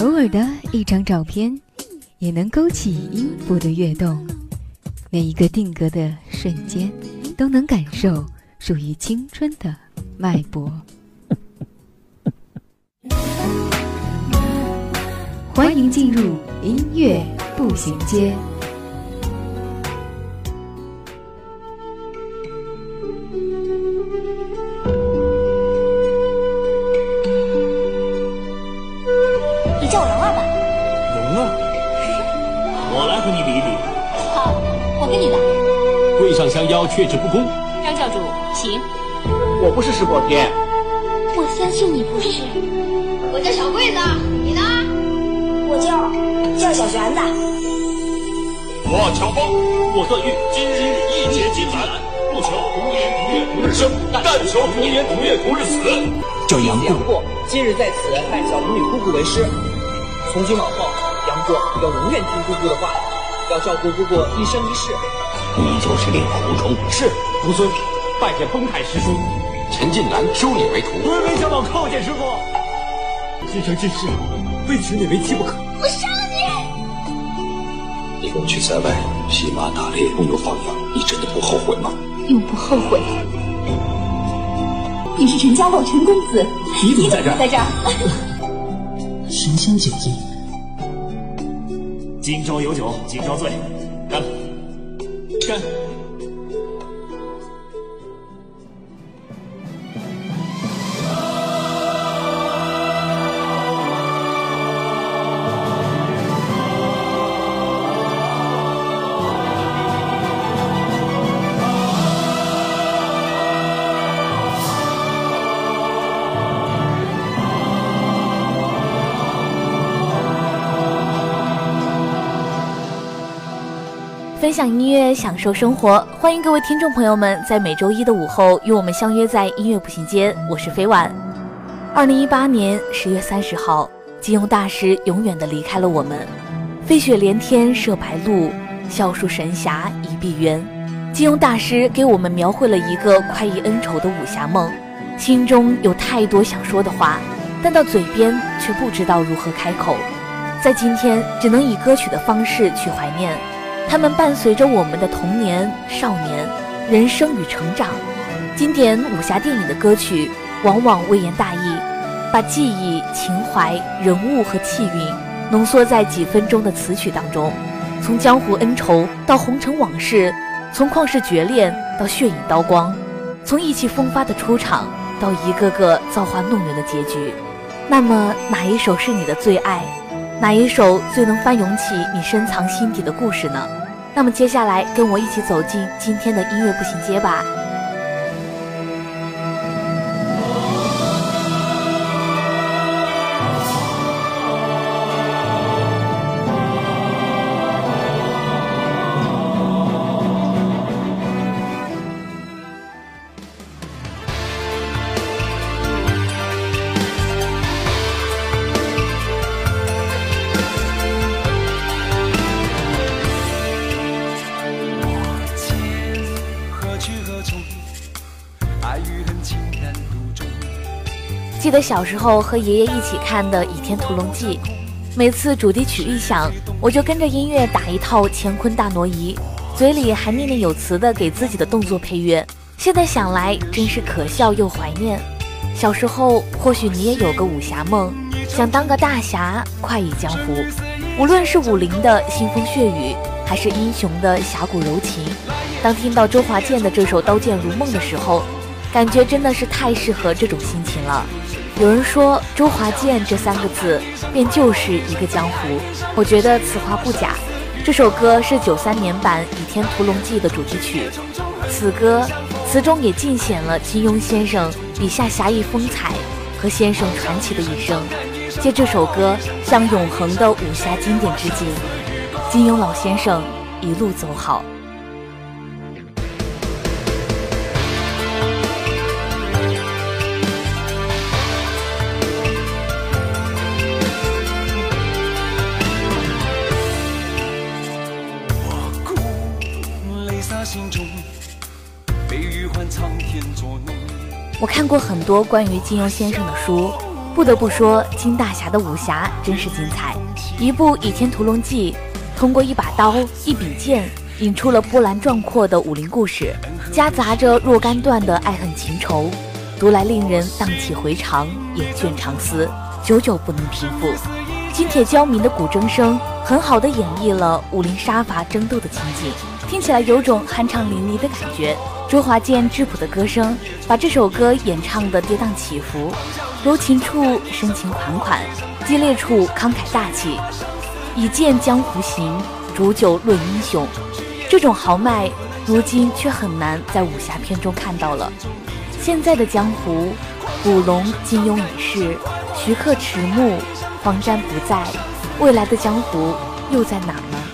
偶尔的一张照片，也能勾起音符的跃动。每一个定格的瞬间，都能感受属于青春的脉搏。欢迎进入音乐步行街。相邀，却之不恭。张教主，请。我不是石破天，我相信你不是。我叫小桂子，你呢？我叫叫小玄子。我乔峰，我段誉。今日一结金兰，不求同年同月同日生，但求同年同月同日死。叫杨过，今日在此拜小龙女姑姑为师。从今往后，杨过要永远听姑姑的话，要照顾姑姑一生一世。你就是令狐冲，是徒孙，拜见崩太师叔。陈近南收你为徒。峨眉小宝叩见师傅。今生今世，非娶你为妻不可。我杀了你！你我去塞外骑马打猎，不有放羊，你真的不后悔吗？永不后悔。你是陈家洛陈公子，你怎么在这儿？在这儿。神仙姐姐，今朝有酒今朝醉，干！分享音乐，享受生活，欢迎各位听众朋友们在每周一的午后与我们相约在音乐步行街。我是飞婉。二零一八年十月三十号，金庸大师永远的离开了我们。飞雪连天射白鹿，笑书神侠倚碧鸳。金庸大师给我们描绘了一个快意恩仇的武侠梦，心中有太多想说的话，但到嘴边却不知道如何开口。在今天，只能以歌曲的方式去怀念。他们伴随着我们的童年、少年、人生与成长。经典武侠电影的歌曲往往微言大义，把记忆、情怀、人物和气韵浓缩在几分钟的词曲当中。从江湖恩仇到红尘往事，从旷世绝恋到血影刀光，从意气风发的出场到一个个造化弄人的结局。那么，哪一首是你的最爱？哪一首最能翻涌起你深藏心底的故事呢？那么接下来跟我一起走进今天的音乐步行街吧。记得小时候和爷爷一起看的《倚天屠龙记》，每次主题曲一响，我就跟着音乐打一套乾坤大挪移，嘴里还念念有词的给自己的动作配乐。现在想来，真是可笑又怀念。小时候，或许你也有个武侠梦，想当个大侠，快意江湖。无论是武林的腥风血雨，还是英雄的侠骨柔情，当听到周华健的这首《刀剑如梦》的时候，感觉真的是太适合这种心情了。有人说周华健这三个字便就是一个江湖，我觉得此话不假。这首歌是九三年版《倚天屠龙记》的主题曲，此歌词中也尽显了金庸先生笔下侠义风采，和先生传奇的一生，借这首歌向永恒的武侠经典致敬。金庸老先生一路走好。我看过很多关于金庸先生的书，不得不说，金大侠的武侠真是精彩。一部《倚天屠龙记》，通过一把刀、一笔剑，引出了波澜壮阔的武林故事，夹杂着若干段的爱恨情仇，读来令人荡气回肠、眼倦长思，久久不能平复。金铁交鸣的古筝声，很好的演绎了武林杀伐争斗的情景，听起来有种酣畅淋漓的感觉。周华健质朴的歌声，把这首歌演唱的跌宕起伏，柔情处深情款款，激烈处慷慨大气。以剑江湖行，煮酒论英雄，这种豪迈，如今却很难在武侠片中看到了。现在的江湖，古龙、金庸已逝，徐克迟暮，黄沾不在，未来的江湖又在哪呢？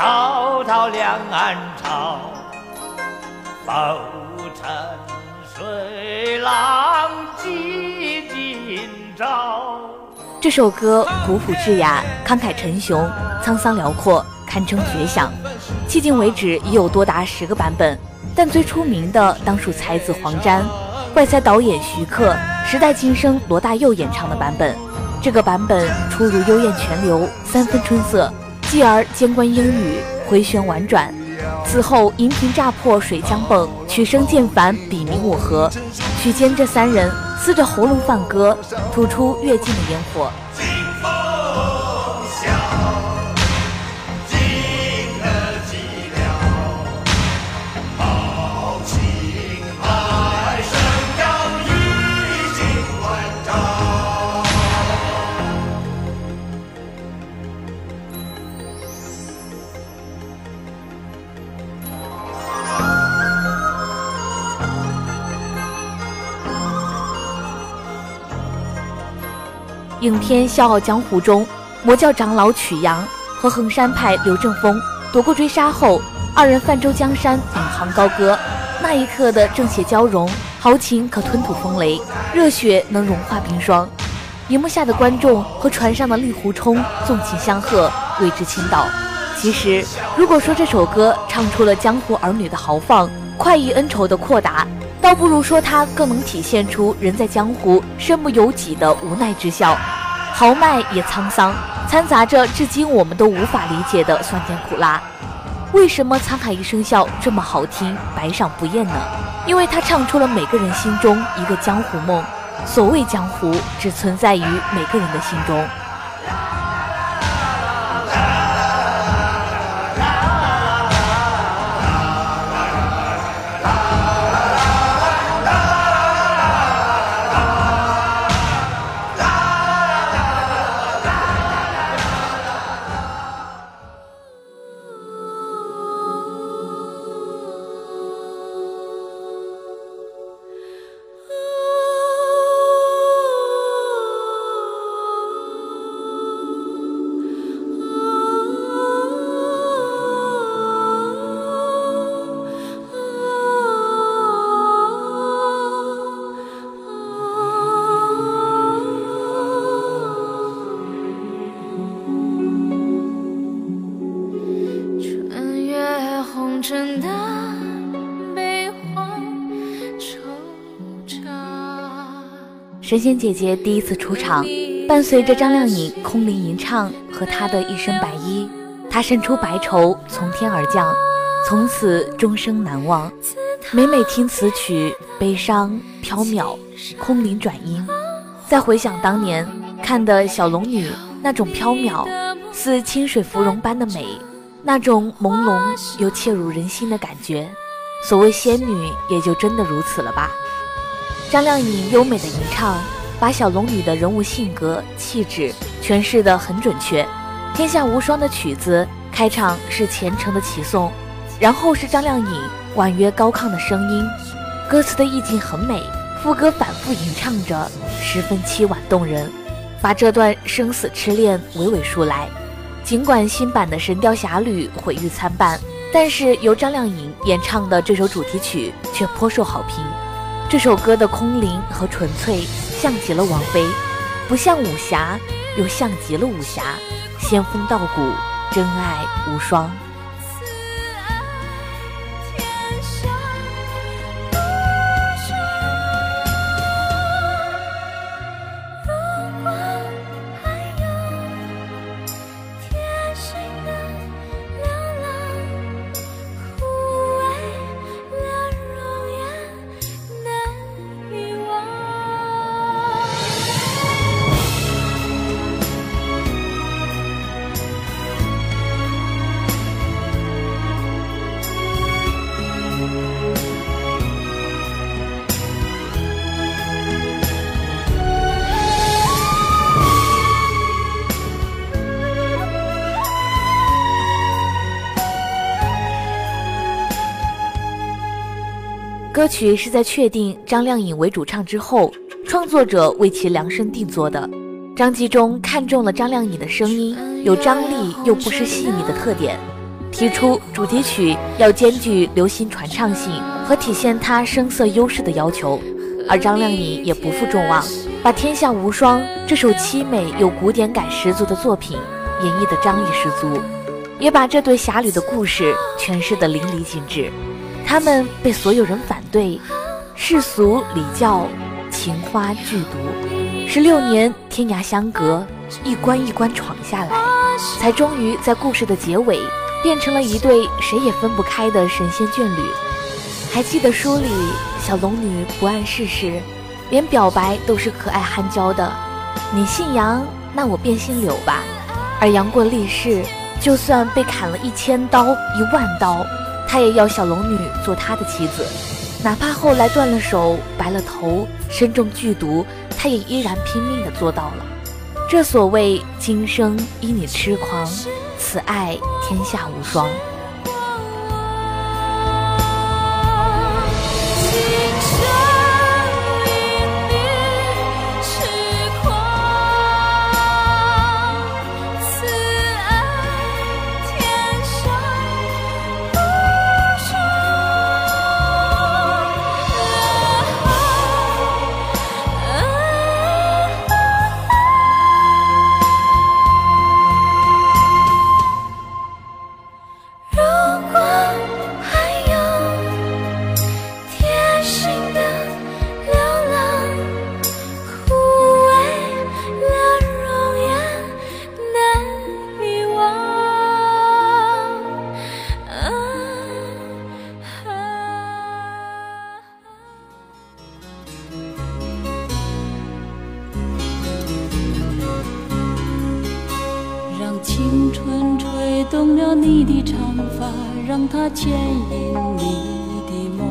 滔滔两岸潮，浮沉水浪几今朝。这首歌古朴质雅，慷慨陈雄，沧桑辽阔，堪称绝响。迄今为止已有多达十个版本，但最出名的当属才子黄沾、外猜导演徐克、时代金声罗大佑演唱的版本。这个版本出如幽燕泉流，三分春色。继而间关莺语回旋婉转，此后银瓶乍破水浆迸，曲声渐繁笔名我和，曲间这三人撕着喉咙放歌，吐出跃进的烟火。影片《笑傲江湖》中，魔教长老曲阳和衡山派刘正风躲过追杀后，二人泛舟江山，领航高歌。那一刻的正邪交融，豪情可吞吐风雷，热血能融化冰霜。荧幕下的观众和船上的令狐冲纵情相和，为之倾倒。其实，如果说这首歌唱出了江湖儿女的豪放，快意恩仇的阔达，倒不如说它更能体现出人在江湖身不由己的无奈之笑。豪迈也沧桑，掺杂着至今我们都无法理解的酸甜苦辣。为什么《沧海一声笑》这么好听，百赏不厌呢？因为它唱出了每个人心中一个江湖梦。所谓江湖，只存在于每个人的心中。神仙姐姐第一次出场，伴随着张靓颖空灵吟唱和她的一身白衣，她身出白绸从天而降，从此终生难忘。每每听此曲，悲伤飘渺，空灵转音。再回想当年看的小龙女那种飘渺，似清水芙蓉般的美，那种朦胧又切入人心的感觉，所谓仙女也就真的如此了吧。张靓颖优美的吟唱，把小龙女的人物性格、气质诠释得很准确。天下无双的曲子开场是虔诚的齐颂，然后是张靓颖婉约高亢的声音，歌词的意境很美，副歌反复吟唱着，十分凄婉动人，把这段生死痴恋娓娓述来。尽管新版的《神雕侠侣》毁誉参半，但是由张靓颖演唱的这首主题曲却颇受好评。这首歌的空灵和纯粹，像极了王菲，不像武侠，又像极了武侠，仙风道骨，真爱无双。歌曲是在确定张靓颖为主唱之后，创作者为其量身定做的。张纪中看中了张靓颖的声音有张力又不失细腻的特点，提出主题曲要兼具流行传唱性和体现她声色优势的要求，而张靓颖也不负众望，把《天下无双》这首凄美又古典感十足的作品演绎的张力十足，也把这对侠侣的故事诠释的淋漓尽致。他们被所有人反对，世俗礼教，情花剧毒，十六年天涯相隔，一关一关闯下来，才终于在故事的结尾变成了一对谁也分不开的神仙眷侣。还记得书里小龙女不谙世事，连表白都是可爱憨娇的。你姓杨，那我便姓柳吧。而杨过立誓，就算被砍了一千刀一万刀。他也要小龙女做他的妻子，哪怕后来断了手、白了头、身中剧毒，他也依然拼命地做到了。这所谓今生因你痴狂，此爱天下无双。青春吹动了你的长发，让它牵引你的梦。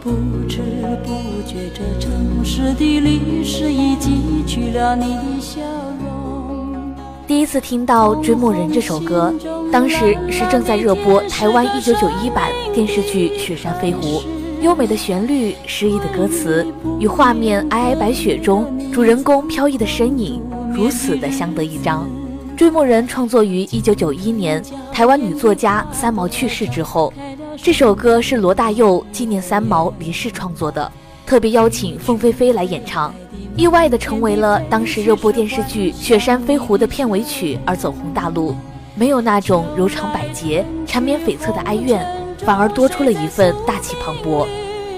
不知不觉，这城市的历史已记取了你的笑容。第一次听到《追梦人》这首歌，当时是正在热播台湾1991版电视剧《雪山飞狐》，优美的旋律、诗意的歌词，与画面皑皑白雪中主人公飘逸的身影，如此的相得益彰。《追梦人》创作于一九九一年，台湾女作家三毛去世之后，这首歌是罗大佑纪念三毛离世创作的，特别邀请凤飞飞来演唱，意外的成为了当时热播电视剧《雪山飞狐》的片尾曲而走红大陆。没有那种柔肠百结、缠绵悱恻的哀怨，反而多出了一份大气磅礴。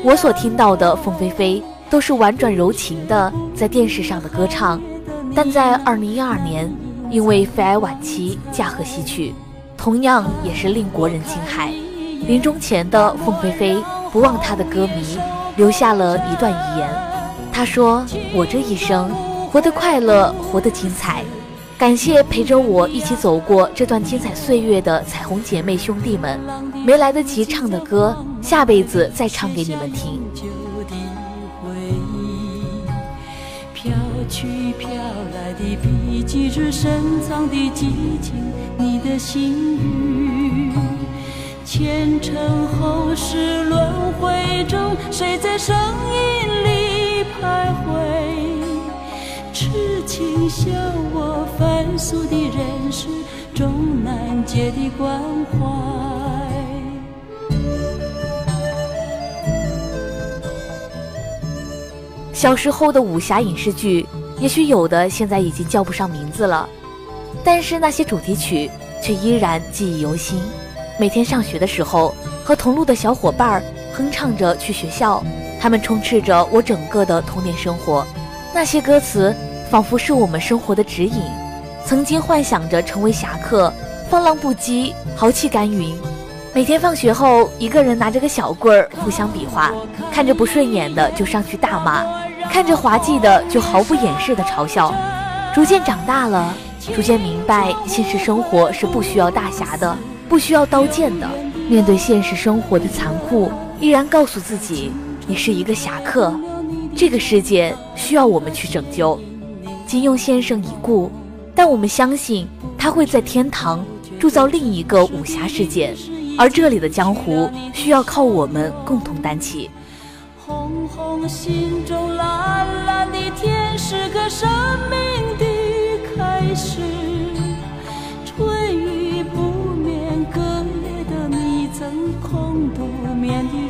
我所听到的凤飞飞，都是婉转柔情的在电视上的歌唱，但在二零一二年，因为肺癌晚期驾鹤西去，同样也是令国人惊骇。临终前的凤飞飞不忘他的歌迷，留下了一段遗言。他说：“我这一生活得快乐，活得精彩。感谢陪着我一起走过这段精彩岁月的彩虹姐妹兄弟们。没来得及唱的歌，下辈子再唱给你们听。”去飘来的笔记是深藏的激情，你的心语。前尘后世轮回中，谁在声音里徘徊？痴情笑我凡俗的人世，终难解的关怀。小时候的武侠影视剧，也许有的现在已经叫不上名字了，但是那些主题曲却依然记忆犹新。每天上学的时候，和同路的小伙伴哼唱着去学校，他们充斥着我整个的童年生活。那些歌词仿佛是我们生活的指引。曾经幻想着成为侠客，放浪不羁，豪气干云。每天放学后，一个人拿着个小棍儿互相比划，看着不顺眼的就上去大骂。看着滑稽的，就毫不掩饰的嘲笑。逐渐长大了，逐渐明白，现实生活是不需要大侠的，不需要刀剑的。面对现实生活的残酷，依然告诉自己，你是一个侠客，这个世界需要我们去拯救。金庸先生已故，但我们相信他会在天堂铸造另一个武侠世界，而这里的江湖需要靠我们共同担起。红红心中蓝蓝的天，是个生命的开始。春雨不眠，隔夜的你曾空独眠的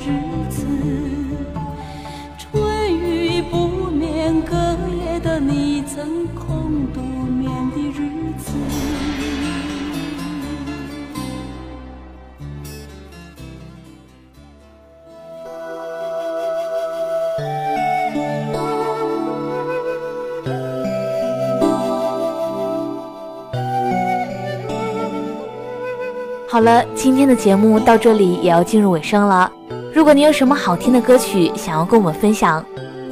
好了，今天的节目到这里也要进入尾声了。如果你有什么好听的歌曲想要跟我们分享，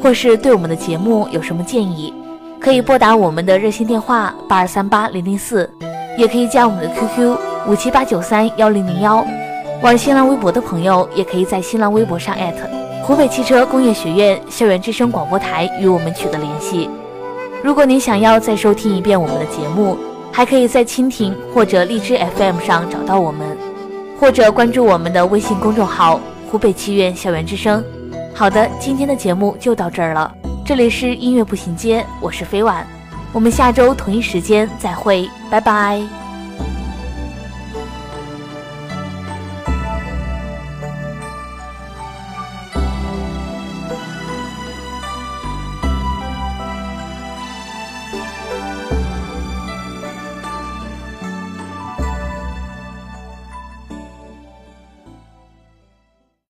或是对我们的节目有什么建议，可以拨打我们的热线电话八二三八零零四，也可以加我们的 QQ 五七八九三幺零零幺。玩新浪微博的朋友，也可以在新浪微博上艾特湖北汽车工业学院校园之声广播台与我们取得联系。如果您想要再收听一遍我们的节目，还可以在蜻蜓或者荔枝 FM 上找到我们，或者关注我们的微信公众号“湖北七院校园之声”。好的，今天的节目就到这儿了。这里是音乐步行街，我是飞婉，我们下周同一时间再会，拜拜。